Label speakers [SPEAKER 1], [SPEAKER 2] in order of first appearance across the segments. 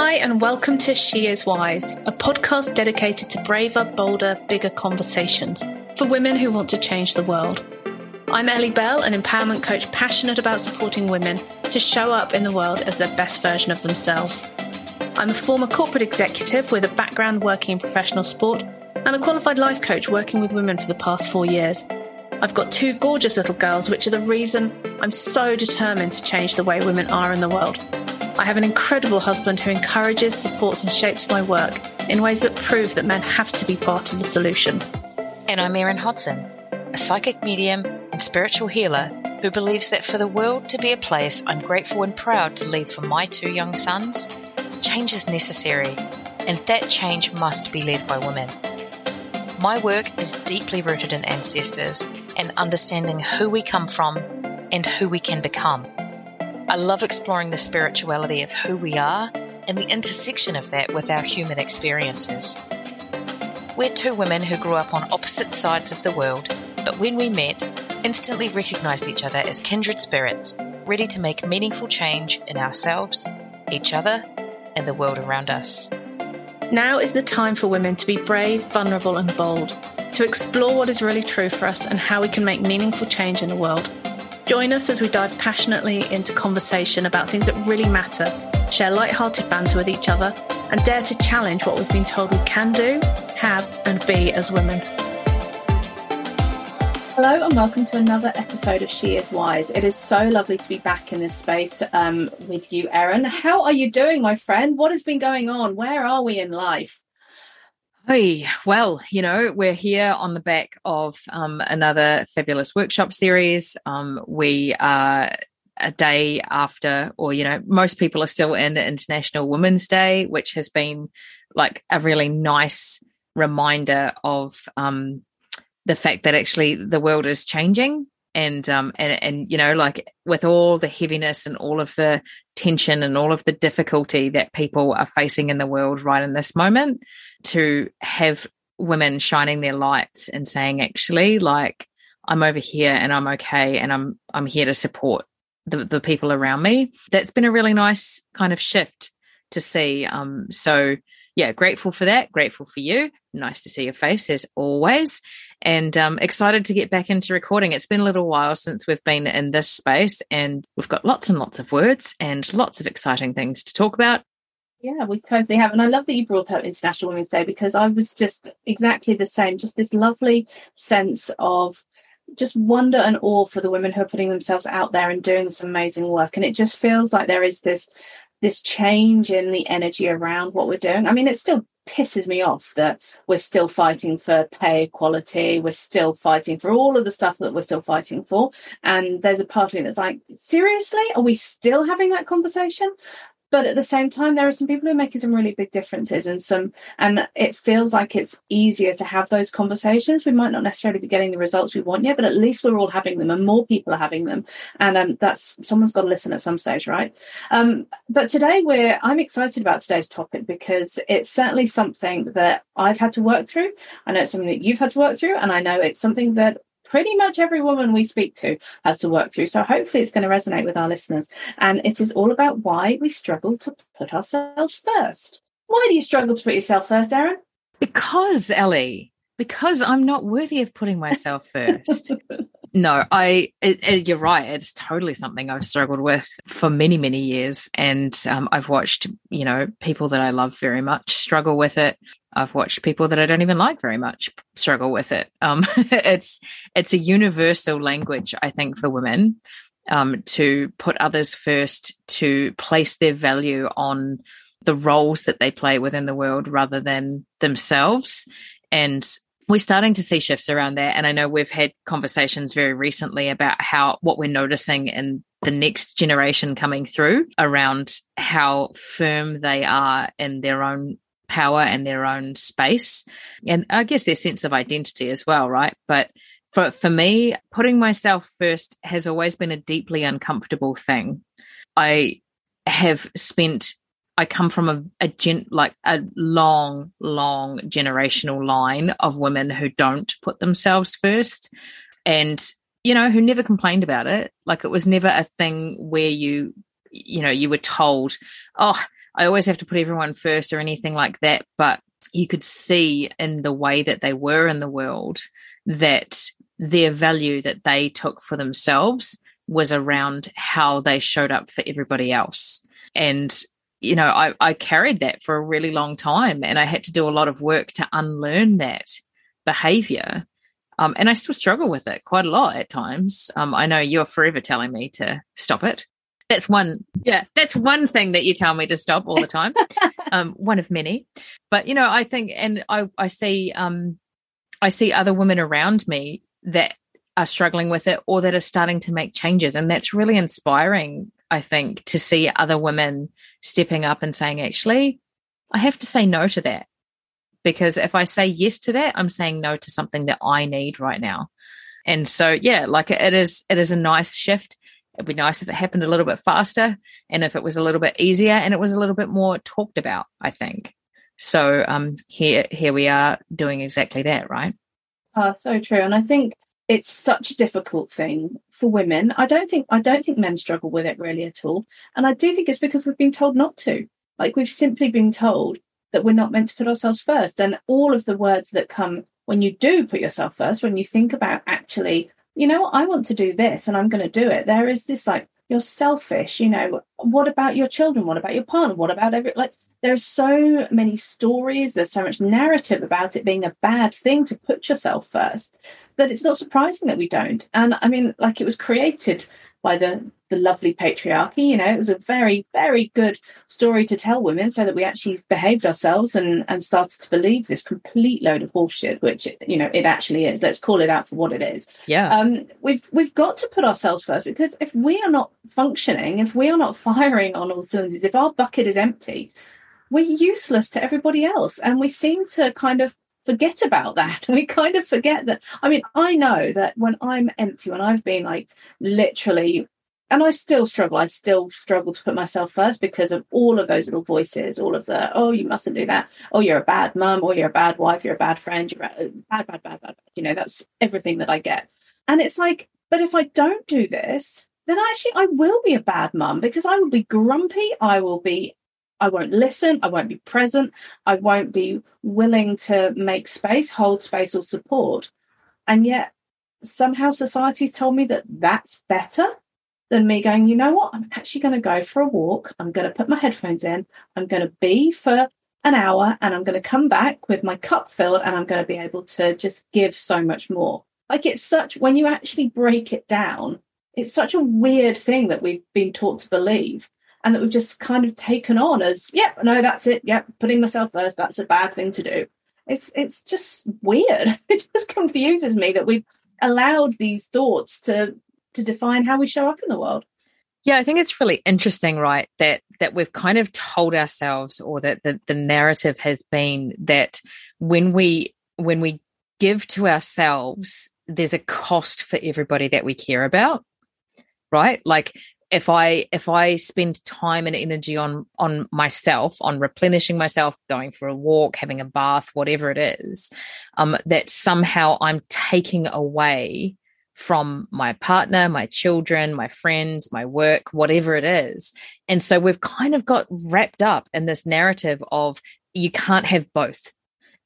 [SPEAKER 1] Hi, and welcome to She Is Wise, a podcast dedicated to braver, bolder, bigger conversations for women who want to change the world. I'm Ellie Bell, an empowerment coach passionate about supporting women to show up in the world as their best version of themselves. I'm a former corporate executive with a background working in professional sport and a qualified life coach working with women for the past four years. I've got two gorgeous little girls, which are the reason I'm so determined to change the way women are in the world. I have an incredible husband who encourages, supports, and shapes my work in ways that prove that men have to be part of the solution.
[SPEAKER 2] And I'm Erin Hodson, a psychic medium and spiritual healer who believes that for the world to be a place I'm grateful and proud to leave for my two young sons, change is necessary, and that change must be led by women. My work is deeply rooted in ancestors and understanding who we come from and who we can become. I love exploring the spirituality of who we are and the intersection of that with our human experiences. We're two women who grew up on opposite sides of the world, but when we met, instantly recognized each other as kindred spirits, ready to make meaningful change in ourselves, each other, and the world around us.
[SPEAKER 1] Now is the time for women to be brave, vulnerable, and bold, to explore what is really true for us and how we can make meaningful change in the world. Join us as we dive passionately into conversation about things that really matter, share light-hearted banter with each other, and dare to challenge what we've been told we can do, have, and be as women. Hello and welcome to another episode of She Is Wise. It is so lovely to be back in this space um, with you, Erin. How are you doing, my friend? What has been going on? Where are we in life?
[SPEAKER 3] Hey, well, you know, we're here on the back of um, another fabulous workshop series. Um, we are a day after, or, you know, most people are still in International Women's Day, which has been like a really nice reminder of um, the fact that actually the world is changing and um and and you know like with all the heaviness and all of the tension and all of the difficulty that people are facing in the world right in this moment to have women shining their lights and saying actually like I'm over here and I'm okay and I'm I'm here to support the the people around me that's been a really nice kind of shift to see um so yeah, grateful for that. Grateful for you. Nice to see your face as always. And um, excited to get back into recording. It's been a little while since we've been in this space, and we've got lots and lots of words and lots of exciting things to talk about.
[SPEAKER 1] Yeah, we totally have. And I love that you brought up International Women's Day because I was just exactly the same, just this lovely sense of just wonder and awe for the women who are putting themselves out there and doing this amazing work. And it just feels like there is this this change in the energy around what we're doing. I mean, it still pisses me off that we're still fighting for pay equality. We're still fighting for all of the stuff that we're still fighting for. And there's a part of me that's like, seriously, are we still having that conversation? But at the same time there are some people who are making some really big differences and some and it feels like it's easier to have those conversations. We might not necessarily be getting the results we want yet but at least we're all having them and more people are having them. And um, that's someone's got to listen at some stage right? Um, but today we're i'm excited about today's topic because it's certainly something that i've had to work through. I know it's something that you've had to work through and i know it's something that pretty much every woman we speak to has to work through. So hopefully it's going to resonate with our listeners. And it is all about why we struggle to put ourselves first. Why do you struggle to put yourself first, Erin?
[SPEAKER 3] Because, Ellie, because I'm not worthy of putting myself first. no, I, it, it, you're right. It's totally something I've struggled with for many, many years. And um, I've watched, you know, people that I love very much struggle with it. I've watched people that I don't even like very much struggle with it. Um, it's it's a universal language, I think, for women um, to put others first, to place their value on the roles that they play within the world rather than themselves. And we're starting to see shifts around that. And I know we've had conversations very recently about how what we're noticing in the next generation coming through around how firm they are in their own power and their own space. And i guess their sense of identity as well right? But for for me putting myself first has always been a deeply uncomfortable thing. I have spent i come from a, a gen like a long long generational line of women who don't put themselves first. And you know who never complained about it. Like it was never a thing where you you know you were told oh I always have to put everyone first or anything like that. But you could see in the way that they were in the world that their value that they took for themselves was around how they showed up for everybody else. And, you know, I, I carried that for a really long time and I had to do a lot of work to unlearn that behavior. Um, and I still struggle with it quite a lot at times. Um, I know you're forever telling me to stop it. That's one, yeah, that's one thing that you tell me to stop all the time. um, one of many. But, you know, I think, and I, I see, um, I see other women around me that are struggling with it or that are starting to make changes. And that's really inspiring, I think, to see other women stepping up and saying, actually, I have to say no to that. Because if I say yes to that, I'm saying no to something that I need right now. And so, yeah, like it is, it is a nice shift. It'd be nice if it happened a little bit faster and if it was a little bit easier and it was a little bit more talked about, I think. So um here here we are doing exactly that, right?
[SPEAKER 1] Oh, so true. And I think it's such a difficult thing for women. I don't think I don't think men struggle with it really at all. And I do think it's because we've been told not to. Like we've simply been told that we're not meant to put ourselves first. And all of the words that come when you do put yourself first, when you think about actually, you know, I want to do this and I'm going to do it, there is this like, you're selfish, you know, what about your children? What about your partner? What about every, like, there's so many stories, there's so much narrative about it being a bad thing to put yourself first that it's not surprising that we don't. And I mean, like it was created by the the lovely patriarchy, you know, it was a very, very good story to tell women so that we actually behaved ourselves and and started to believe this complete load of bullshit, which you know it actually is. Let's call it out for what it is.
[SPEAKER 3] Yeah.
[SPEAKER 1] Um, we've we've got to put ourselves first because if we are not functioning, if we are not firing on all cylinders, if our bucket is empty, we're useless to everybody else. And we seem to kind of forget about that. We kind of forget that. I mean, I know that when I'm empty, when I've been like literally, and I still struggle, I still struggle to put myself first because of all of those little voices, all of the, oh, you mustn't do that. Oh, you're a bad mum, or you're a bad wife, you're a bad friend, you're a bad, bad, bad, bad, bad. You know, that's everything that I get. And it's like, but if I don't do this, then actually I will be a bad mum because I will be grumpy. I will be I won't listen. I won't be present. I won't be willing to make space, hold space, or support. And yet, somehow society's told me that that's better than me going, you know what? I'm actually going to go for a walk. I'm going to put my headphones in. I'm going to be for an hour and I'm going to come back with my cup filled and I'm going to be able to just give so much more. Like it's such, when you actually break it down, it's such a weird thing that we've been taught to believe and that we've just kind of taken on as, yep, yeah, no, that's it. Yep, putting myself first, that's a bad thing to do. It's it's just weird. It just confuses me that we've allowed these thoughts to to define how we show up in the world.
[SPEAKER 3] Yeah, I think it's really interesting, right? That that we've kind of told ourselves, or that the, the narrative has been that when we when we give to ourselves, there's a cost for everybody that we care about right like if i if i spend time and energy on on myself on replenishing myself going for a walk having a bath whatever it is um that somehow i'm taking away from my partner my children my friends my work whatever it is. And so we've kind of got wrapped up in this narrative of you can't have both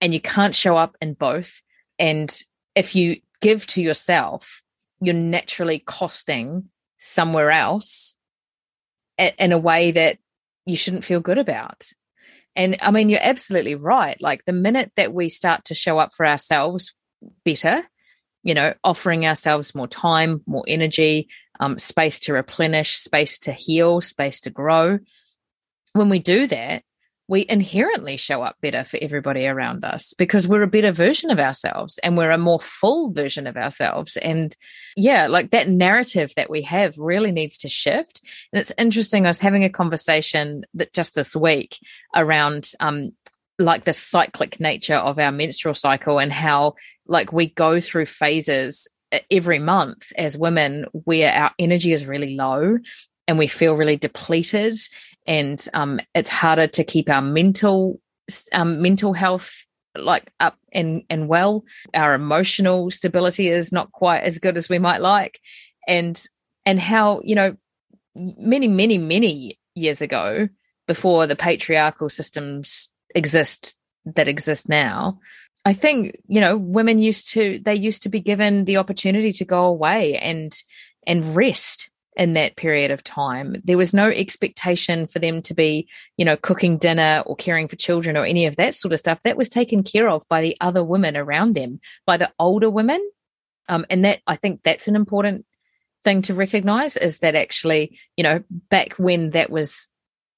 [SPEAKER 3] and you can't show up in both. And if you give to yourself you're naturally costing somewhere else in a way that you shouldn't feel good about. And I mean, you're absolutely right. Like the minute that we start to show up for ourselves better, you know, offering ourselves more time, more energy, um, space to replenish, space to heal, space to grow. When we do that, we inherently show up better for everybody around us because we're a better version of ourselves and we're a more full version of ourselves. And yeah, like that narrative that we have really needs to shift. And it's interesting. I was having a conversation that just this week around, um, like the cyclic nature of our menstrual cycle and how like we go through phases every month as women where our energy is really low and we feel really depleted and um, it's harder to keep our mental um, mental health like up and and well our emotional stability is not quite as good as we might like and and how you know many many many years ago before the patriarchal systems exist that exist now. I think, you know, women used to they used to be given the opportunity to go away and and rest in that period of time. There was no expectation for them to be, you know, cooking dinner or caring for children or any of that sort of stuff. That was taken care of by the other women around them, by the older women. Um, and that I think that's an important thing to recognize is that actually, you know, back when that was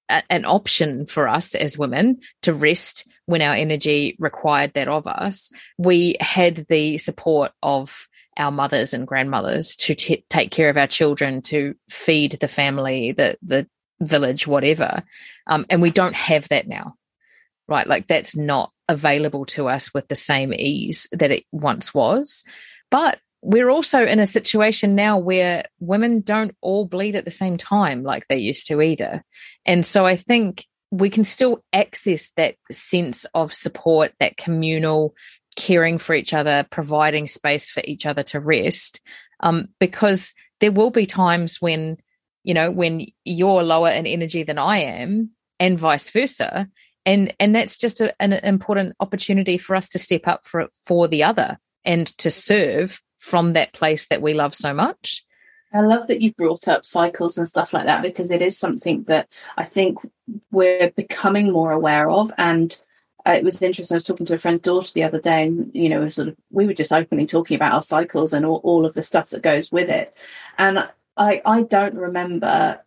[SPEAKER 3] a, an option for us as women to rest when our energy required that of us, we had the support of our mothers and grandmothers to t- take care of our children, to feed the family, the the village, whatever. Um, and we don't have that now, right? Like that's not available to us with the same ease that it once was. But we're also in a situation now where women don't all bleed at the same time like they used to either. And so I think we can still access that sense of support, that communal caring for each other, providing space for each other to rest, um, because there will be times when, you know, when you're lower in energy than I am, and vice versa. And and that's just a, an important opportunity for us to step up for for the other and to serve from that place that we love so much.
[SPEAKER 1] I love that you brought up cycles and stuff like that because it is something that I think we're becoming more aware of. And uh, it was interesting. I was talking to a friend's daughter the other day, and you know, sort of, we were just openly talking about our cycles and all, all of the stuff that goes with it. And I, I don't remember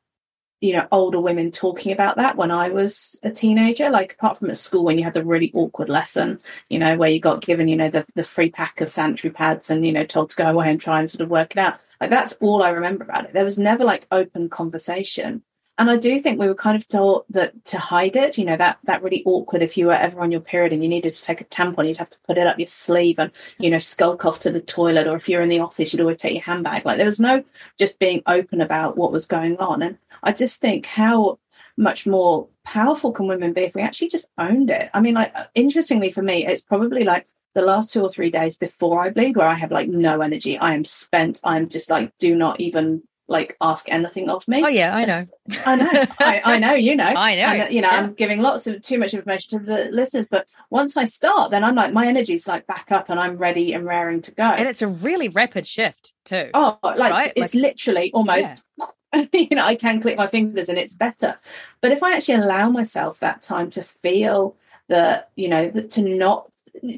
[SPEAKER 1] you know older women talking about that when i was a teenager like apart from at school when you had the really awkward lesson you know where you got given you know the, the free pack of sanitary pads and you know told to go away and try and sort of work it out like that's all i remember about it there was never like open conversation and I do think we were kind of taught that to hide it, you know, that that really awkward if you were ever on your period and you needed to take a tampon, you'd have to put it up your sleeve and, you know, skulk off to the toilet. Or if you're in the office, you'd always take your handbag. Like there was no just being open about what was going on. And I just think how much more powerful can women be if we actually just owned it? I mean, like interestingly for me, it's probably like the last two or three days before I bleed where I have like no energy. I am spent. I'm just like, do not even like ask anything of me.
[SPEAKER 3] Oh yeah, I know.
[SPEAKER 1] I know. I, I, know. You know.
[SPEAKER 3] I know.
[SPEAKER 1] And, you know, yeah. I'm giving lots of too much information to the listeners, but once I start, then I'm like my energy's like back up and I'm ready and raring to go.
[SPEAKER 3] And it's a really rapid shift too.
[SPEAKER 1] Oh, like right? it's like, literally almost. Yeah. you know, I can click my fingers and it's better. But if I actually allow myself that time to feel that, you know, that to not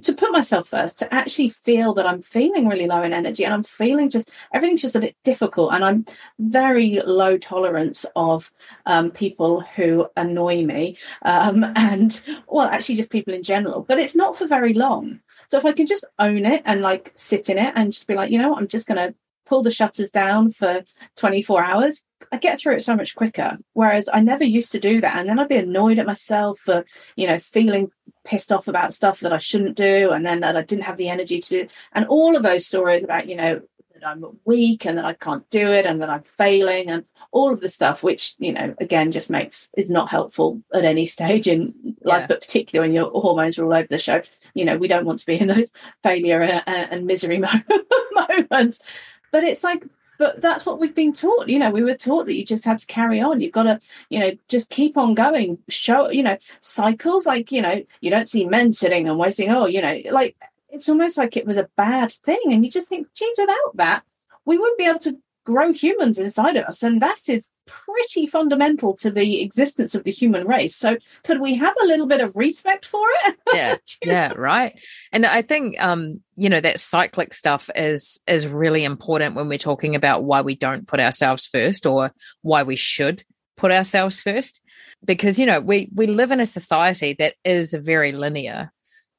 [SPEAKER 1] to put myself first to actually feel that i'm feeling really low in energy and i'm feeling just everything's just a bit difficult and i'm very low tolerance of um, people who annoy me um, and well actually just people in general but it's not for very long. So if i can just own it and like sit in it and just be like you know i'm just going to pull the shutters down for 24 hours, I get through it so much quicker. Whereas I never used to do that. And then I'd be annoyed at myself for, you know, feeling pissed off about stuff that I shouldn't do and then that I didn't have the energy to do. And all of those stories about, you know, that I'm weak and that I can't do it and that I'm failing and all of the stuff, which, you know, again, just makes is not helpful at any stage in life, yeah. but particularly when your hormones are all over the show. You know, we don't want to be in those failure and, and misery moments but it's like but that's what we've been taught you know we were taught that you just had to carry on. You've got to you know just keep on going. Show you know cycles like you know you don't see men sitting and waiting oh you know like it's almost like it was a bad thing. And you just think geez without that we wouldn't be able to grow humans inside of us. And that is pretty fundamental to the existence of the human race. So could we have a little bit of respect for it?
[SPEAKER 3] yeah. yeah, right. And I think um, you know, that cyclic stuff is is really important when we're talking about why we don't put ourselves first or why we should put ourselves first. Because, you know, we we live in a society that is very linear.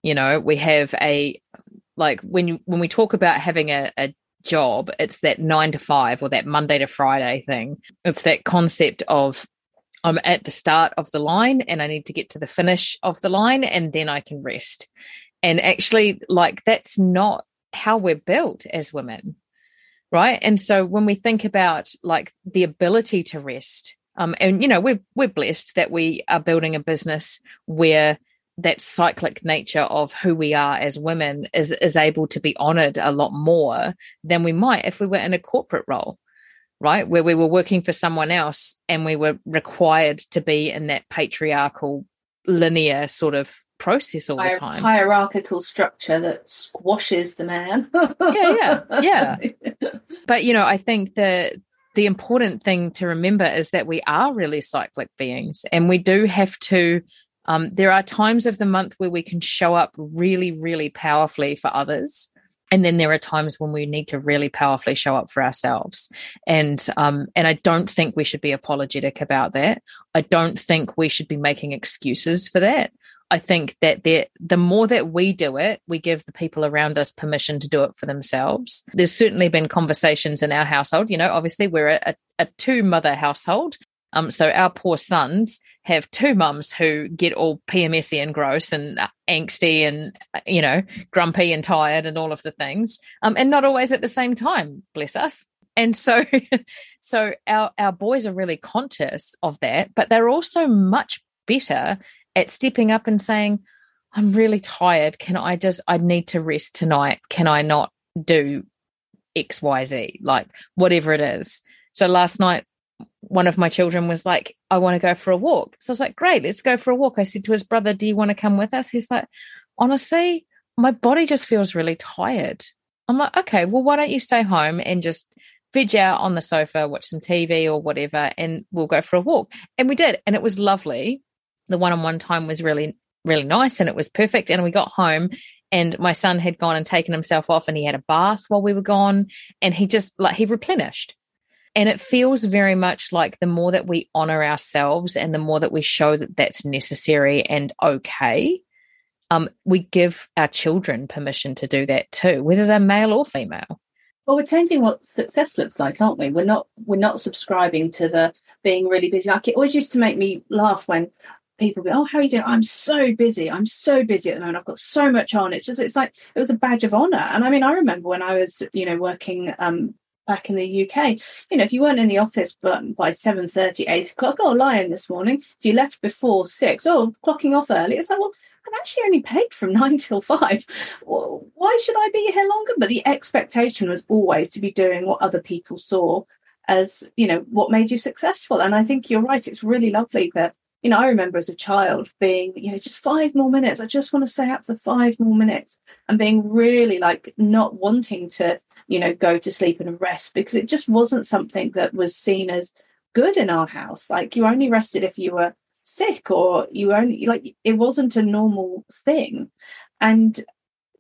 [SPEAKER 3] You know, we have a like when you when we talk about having a, a job. It's that nine to five or that Monday to Friday thing. It's that concept of I'm at the start of the line and I need to get to the finish of the line and then I can rest. And actually, like, that's not how we're built as women. Right. And so when we think about like the ability to rest, um, and you know, we're we're blessed that we are building a business where that cyclic nature of who we are as women is is able to be honored a lot more than we might if we were in a corporate role right? Where we were working for someone else and we were required to be in that patriarchal, linear sort of process all Hier- the time.
[SPEAKER 1] Hierarchical structure that squashes the man.
[SPEAKER 3] yeah, yeah, yeah. But, you know, I think that the important thing to remember is that we are really cyclic beings and we do have to um, there are times of the month where we can show up really really powerfully for others. And then there are times when we need to really powerfully show up for ourselves. And um, and i don't think we should be apologetic about that. I don't think we should be making excuses for that. I think that the the more that we do it we give the people around us permission to do it for themselves. There's certainly been conversations in our household. You know obviously we're a, a two mother household um, so our poor sons have two mums who get all PMSy and gross and angsty and you know grumpy and tired and all of the things, um, and not always at the same time. Bless us. And so, so our our boys are really conscious of that, but they're also much better at stepping up and saying, "I'm really tired. Can I just? I need to rest tonight. Can I not do X, Y, Z? Like whatever it is." So last night one of my children was like, I want to go for a walk. So I was like, great, let's go for a walk. I said to his brother, Do you want to come with us? He's like, honestly, my body just feels really tired. I'm like, okay, well, why don't you stay home and just veg out on the sofa, watch some TV or whatever, and we'll go for a walk. And we did. And it was lovely. The one on one time was really, really nice and it was perfect. And we got home and my son had gone and taken himself off and he had a bath while we were gone. And he just like, he replenished. And it feels very much like the more that we honor ourselves and the more that we show that that's necessary and okay, um, we give our children permission to do that too, whether they're male or female.
[SPEAKER 1] Well, we're changing what success looks like, aren't we? We're not we're not subscribing to the being really busy. Like it always used to make me laugh when people go, "Oh, how are you doing?" I'm so busy. I'm so busy at the moment. I've got so much on. It's just it's like it was a badge of honor. And I mean, I remember when I was you know working um, back in the UK. You know, if you weren't in the office but by 7.30, 8 o'clock, oh, lying this morning. If you left before 6, oh, clocking off early. It's like, well, I'm actually only paid from 9 till 5. Well, why should I be here longer? But the expectation was always to be doing what other people saw as, you know, what made you successful. And I think you're right. It's really lovely that you know, I remember as a child being, you know, just five more minutes. I just want to stay up for five more minutes and being really like not wanting to you know, go to sleep and rest because it just wasn't something that was seen as good in our house. Like you only rested if you were sick or you only like it wasn't a normal thing. And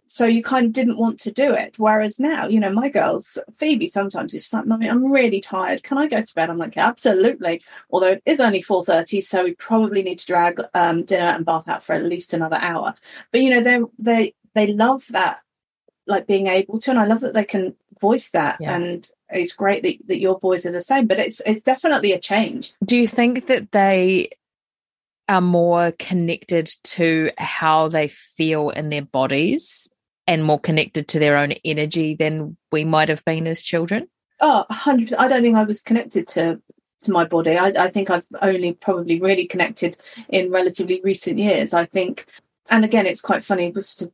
[SPEAKER 1] so you kind of didn't want to do it. Whereas now, you know, my girls, Phoebe sometimes is like, Mummy, I'm really tired. Can I go to bed? I'm like, absolutely. Although it is only 4.30, so we probably need to drag um, dinner and bath out for at least another hour. But you know, they they they love that like being able to and i love that they can voice that yeah. and it's great that, that your boys are the same but it's it's definitely a change.
[SPEAKER 3] Do you think that they are more connected to how they feel in their bodies and more connected to their own energy than we might have been as children?
[SPEAKER 1] Oh 100 i don't think i was connected to to my body. I, I think i've only probably really connected in relatively recent years. I think and again, it's quite funny, just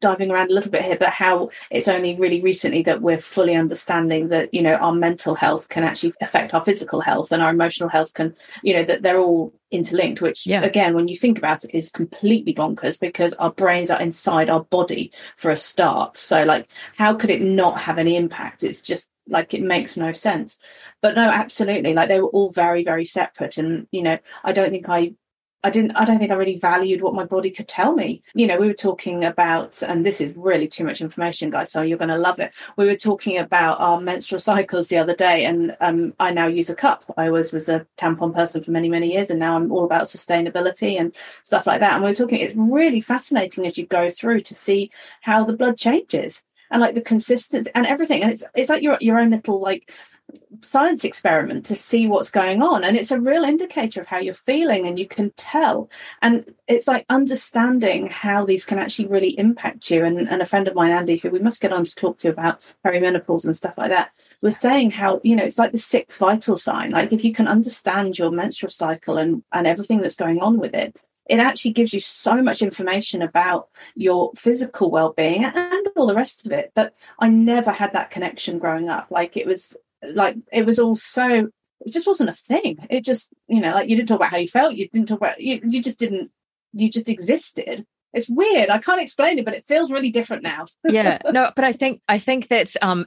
[SPEAKER 1] diving around a little bit here, but how it's only really recently that we're fully understanding that, you know, our mental health can actually affect our physical health and our emotional health can, you know, that they're all interlinked, which yeah. again, when you think about it, is completely bonkers because our brains are inside our body for a start. So, like, how could it not have any impact? It's just like it makes no sense. But no, absolutely. Like, they were all very, very separate. And, you know, I don't think I I didn't I don't think I really valued what my body could tell me. You know, we were talking about and this is really too much information guys so you're going to love it. We were talking about our menstrual cycles the other day and um, I now use a cup. I always was a tampon person for many many years and now I'm all about sustainability and stuff like that. And we were talking it's really fascinating as you go through to see how the blood changes and like the consistency and everything and it's it's like your your own little like science experiment to see what's going on. And it's a real indicator of how you're feeling and you can tell. And it's like understanding how these can actually really impact you. And, and a friend of mine andy who we must get on to talk to about perimenopause and stuff like that was saying how you know it's like the sixth vital sign. Like if you can understand your menstrual cycle and and everything that's going on with it it actually gives you so much information about your physical well-being and all the rest of it. But i never had that connection growing up. Like it was like it was all so it just wasn't a thing. It just, you know, like you didn't talk about how you felt. You didn't talk about you. You just didn't. You just existed. It's weird. I can't explain it, but it feels really different now.
[SPEAKER 3] yeah. No, but I think I think that's um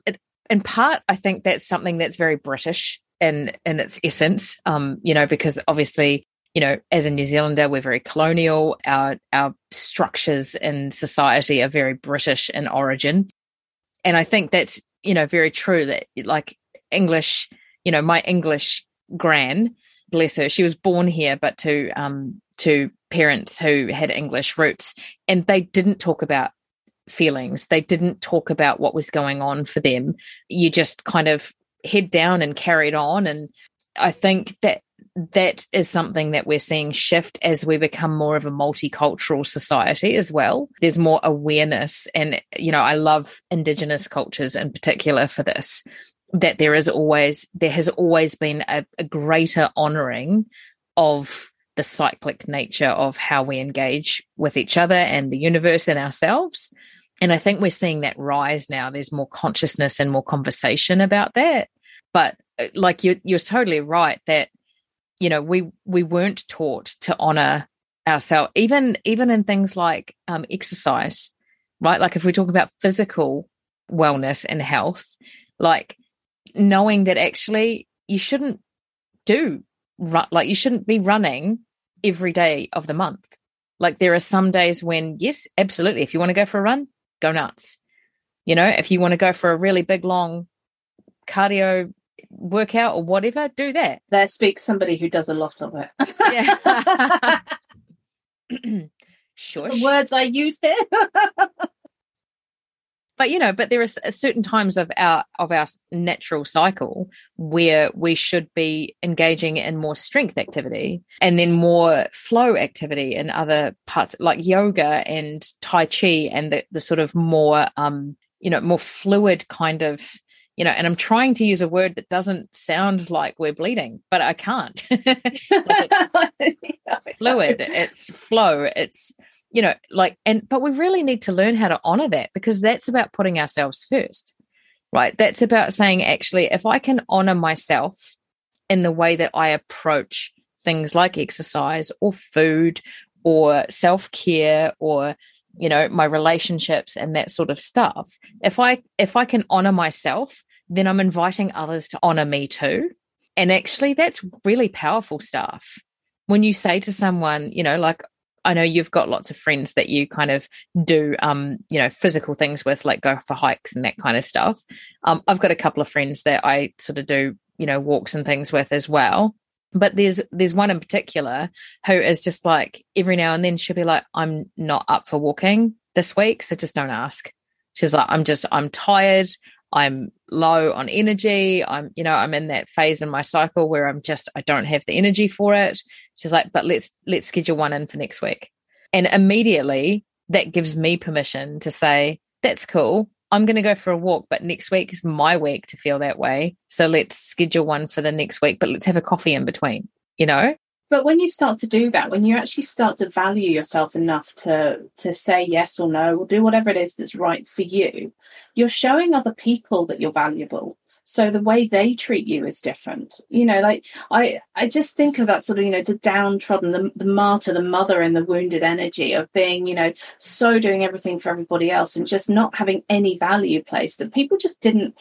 [SPEAKER 3] in part. I think that's something that's very British in in its essence. Um, you know, because obviously you know, as a New Zealander, we're very colonial. Our our structures in society are very British in origin, and I think that's you know very true. That like English you know, my English gran, bless her, she was born here, but to um to parents who had English roots, and they didn't talk about feelings. They didn't talk about what was going on for them. You just kind of head down and carried on. And I think that that is something that we're seeing shift as we become more of a multicultural society as well. There's more awareness. And, you know, I love Indigenous cultures in particular for this that there is always there has always been a, a greater honoring of the cyclic nature of how we engage with each other and the universe and ourselves. And I think we're seeing that rise now. There's more consciousness and more conversation about that. But uh, like you're you're totally right that you know we we weren't taught to honor ourselves even even in things like um, exercise, right? Like if we talk about physical wellness and health, like knowing that actually you shouldn't do run, like you shouldn't be running every day of the month. Like there are some days when, yes, absolutely. If you want to go for a run, go nuts. You know, if you want to go for a really big, long cardio workout or whatever, do that.
[SPEAKER 1] There speaks somebody who does a lot of it.
[SPEAKER 3] yeah. sure.
[SPEAKER 1] The words I use here
[SPEAKER 3] but you know but there are certain times of our of our natural cycle where we should be engaging in more strength activity and then more flow activity in other parts like yoga and tai chi and the, the sort of more um you know more fluid kind of you know and i'm trying to use a word that doesn't sound like we're bleeding but i can't. Like fluid it's flow it's you know, like, and, but we really need to learn how to honor that because that's about putting ourselves first, right? That's about saying, actually, if I can honor myself in the way that I approach things like exercise or food or self care or, you know, my relationships and that sort of stuff, if I, if I can honor myself, then I'm inviting others to honor me too. And actually, that's really powerful stuff when you say to someone, you know, like, I know you've got lots of friends that you kind of do, um, you know, physical things with, like go for hikes and that kind of stuff. Um, I've got a couple of friends that I sort of do, you know, walks and things with as well. But there's there's one in particular who is just like every now and then she'll be like, I'm not up for walking this week, so just don't ask. She's like, I'm just I'm tired. I'm low on energy. I'm, you know, I'm in that phase in my cycle where I'm just, I don't have the energy for it. She's like, but let's, let's schedule one in for next week. And immediately that gives me permission to say, that's cool. I'm going to go for a walk, but next week is my week to feel that way. So let's schedule one for the next week, but let's have a coffee in between, you know?
[SPEAKER 1] But when you start to do that when you actually start to value yourself enough to to say yes or no or do whatever it is that's right for you you're showing other people that you're valuable. So the way they treat you is different. You know like i i just think of that sort of you know the downtrodden the, the martyr the mother and the wounded energy of being you know so doing everything for everybody else and just not having any value placed that people just didn't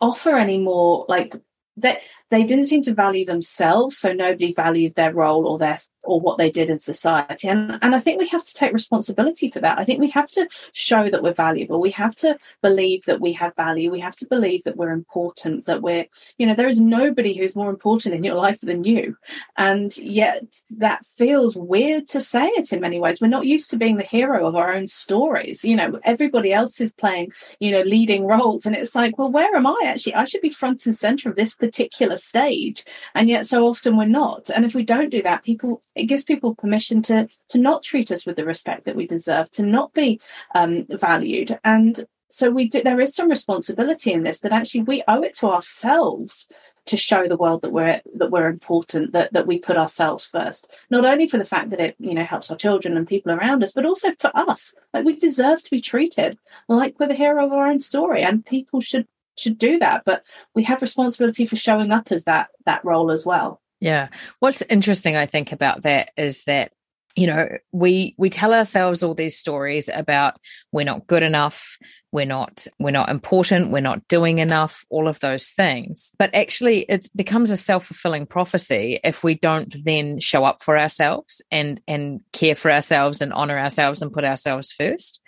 [SPEAKER 1] offer any more like that they didn't seem to value themselves so nobody valued their role or their or what they did in society. And and i think we have to take responsibility for that. I think we have to show that we're valuable. We have to believe that we have value. We have to believe that we're important that we're you know there is nobody who's more important in your life than you. And yet that feels weird to say it in many ways. We're not used to being the hero of our own stories. You know everybody else is playing you know leading roles. And it's like well where am i actually? I should be front and center of this particular stage. And yet so often we're not. And if we don't do that people it gives people permission to to not treat us with the respect that we deserve to not be um, valued. And so we do, there is some responsibility in this that actually we owe it to ourselves to show the world that we're that we're important that that we put ourselves first. Not only for the fact that it you know helps our children and people around us but also for us. Like we deserve to be treated like we're the hero of our own story and people should should do that. But we have responsibility for showing up as that that role as well
[SPEAKER 3] yeah. What's interesting i think about that is that you know we we tell ourselves all these stories about we're not good enough we're not we're not important we're not doing enough all of those things. But actually it becomes a self-fulfilling prophecy if we don't then show up for ourselves and and care for ourselves and honor ourselves and put ourselves first.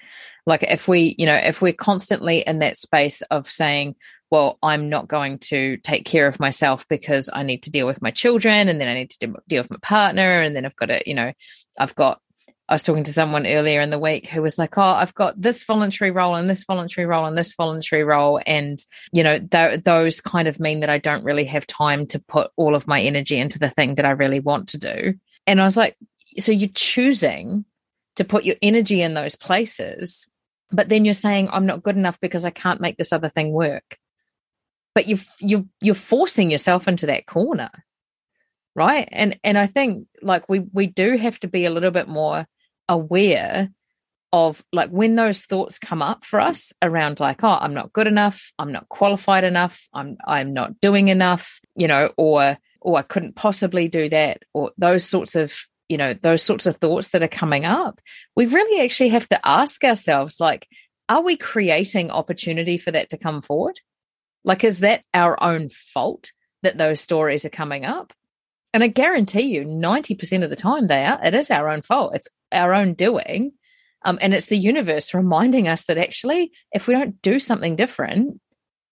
[SPEAKER 3] Like if we you know if we're constantly in that space of saying well i'm not going to take care of myself because i need to deal with my children and then i need to deal with my partner and then i've got to you know i've got I was talking to someone earlier in the week who was like, "Oh, I've got this voluntary role and this voluntary role and this voluntary role, and you know, th- those kind of mean that I don't really have time to put all of my energy into the thing that I really want to do." And I was like, "So you're choosing to put your energy in those places, but then you're saying I'm not good enough because I can't make this other thing work." But you you you're forcing yourself into that corner right? And and i think like we we do have to be a little bit more aware of like when those thoughts come up for us around like oh i'm not good enough i'm not qualified enough i'm i'm not doing enough you know or or i couldn't possibly do that or those sorts of you know those sorts of thoughts that are coming up we really actually have to ask ourselves like are we creating opportunity for that to come forward like is that our own fault that those stories are coming up and I guarantee you, 90% of the time they are, it is our own fault. It's our own doing. Um, and it's the universe reminding us that actually, if we don't do something different,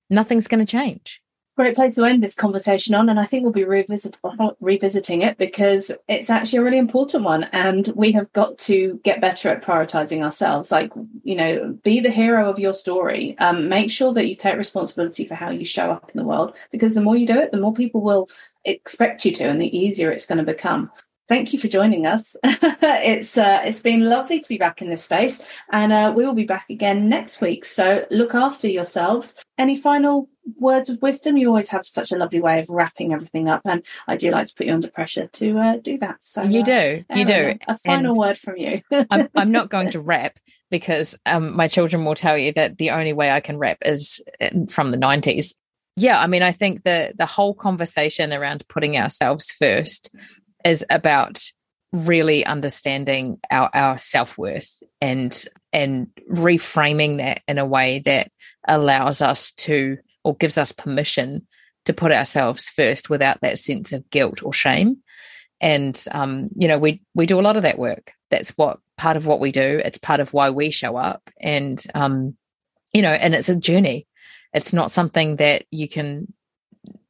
[SPEAKER 3] nothing's going to change.
[SPEAKER 1] Great place to end this conversation on, and I think we'll be revisit- revisiting it because it's actually a really important one, and we have got to get better at prioritizing ourselves. Like, you know, be the hero of your story. Um, make sure that you take responsibility for how you show up in the world, because the more you do it, the more people will expect you to, and the easier it's going to become. Thank you for joining us. it's uh, it's been lovely to be back in this space, and uh, we will be back again next week. So look after yourselves. Any final words of wisdom? You always have such a lovely way of wrapping everything up, and I do like to put you under pressure to uh, do that. So
[SPEAKER 3] you do, you do.
[SPEAKER 1] A final and word from you.
[SPEAKER 3] I'm, I'm not going to wrap because um, my children will tell you that the only way I can rap is uh, from the 90s yeah, I mean, I think the the whole conversation around putting ourselves first is about really understanding our our self worth and and reframing that in a way that allows us to or gives us permission to put ourselves first without that sense of guilt or shame. And um, you know, we we do a lot of that work. That's what part of what we do. It's part of why we show up. And um, you know, and it's a journey it's not something that you can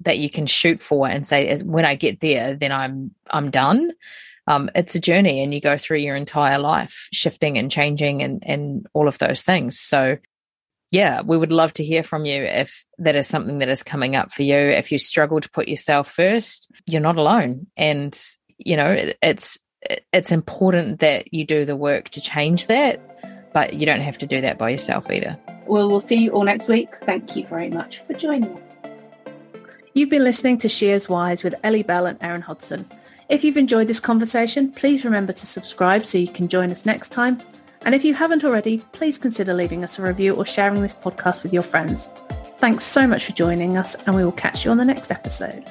[SPEAKER 3] that you can shoot for and say as when I get there, then I'm I'm done. Um, it's a journey and you go through your entire life shifting and changing and and all of those things. So yeah, we would love to hear from you if that is something that is coming up for you. If you struggle to put yourself first, you're not alone. And you know, it's it's important that you do the work to change that, but you don't have to do that by yourself either.
[SPEAKER 1] Well, we'll see you all next week. Thank you very much for joining You've been listening to She Is Wise with Ellie Bell and Erin Hodson. If you've enjoyed this conversation, please remember to subscribe so you can join us next time. And if you haven't already, please consider leaving us a review or sharing this podcast with your friends. Thanks so much for joining us, and we will catch you on the next episode.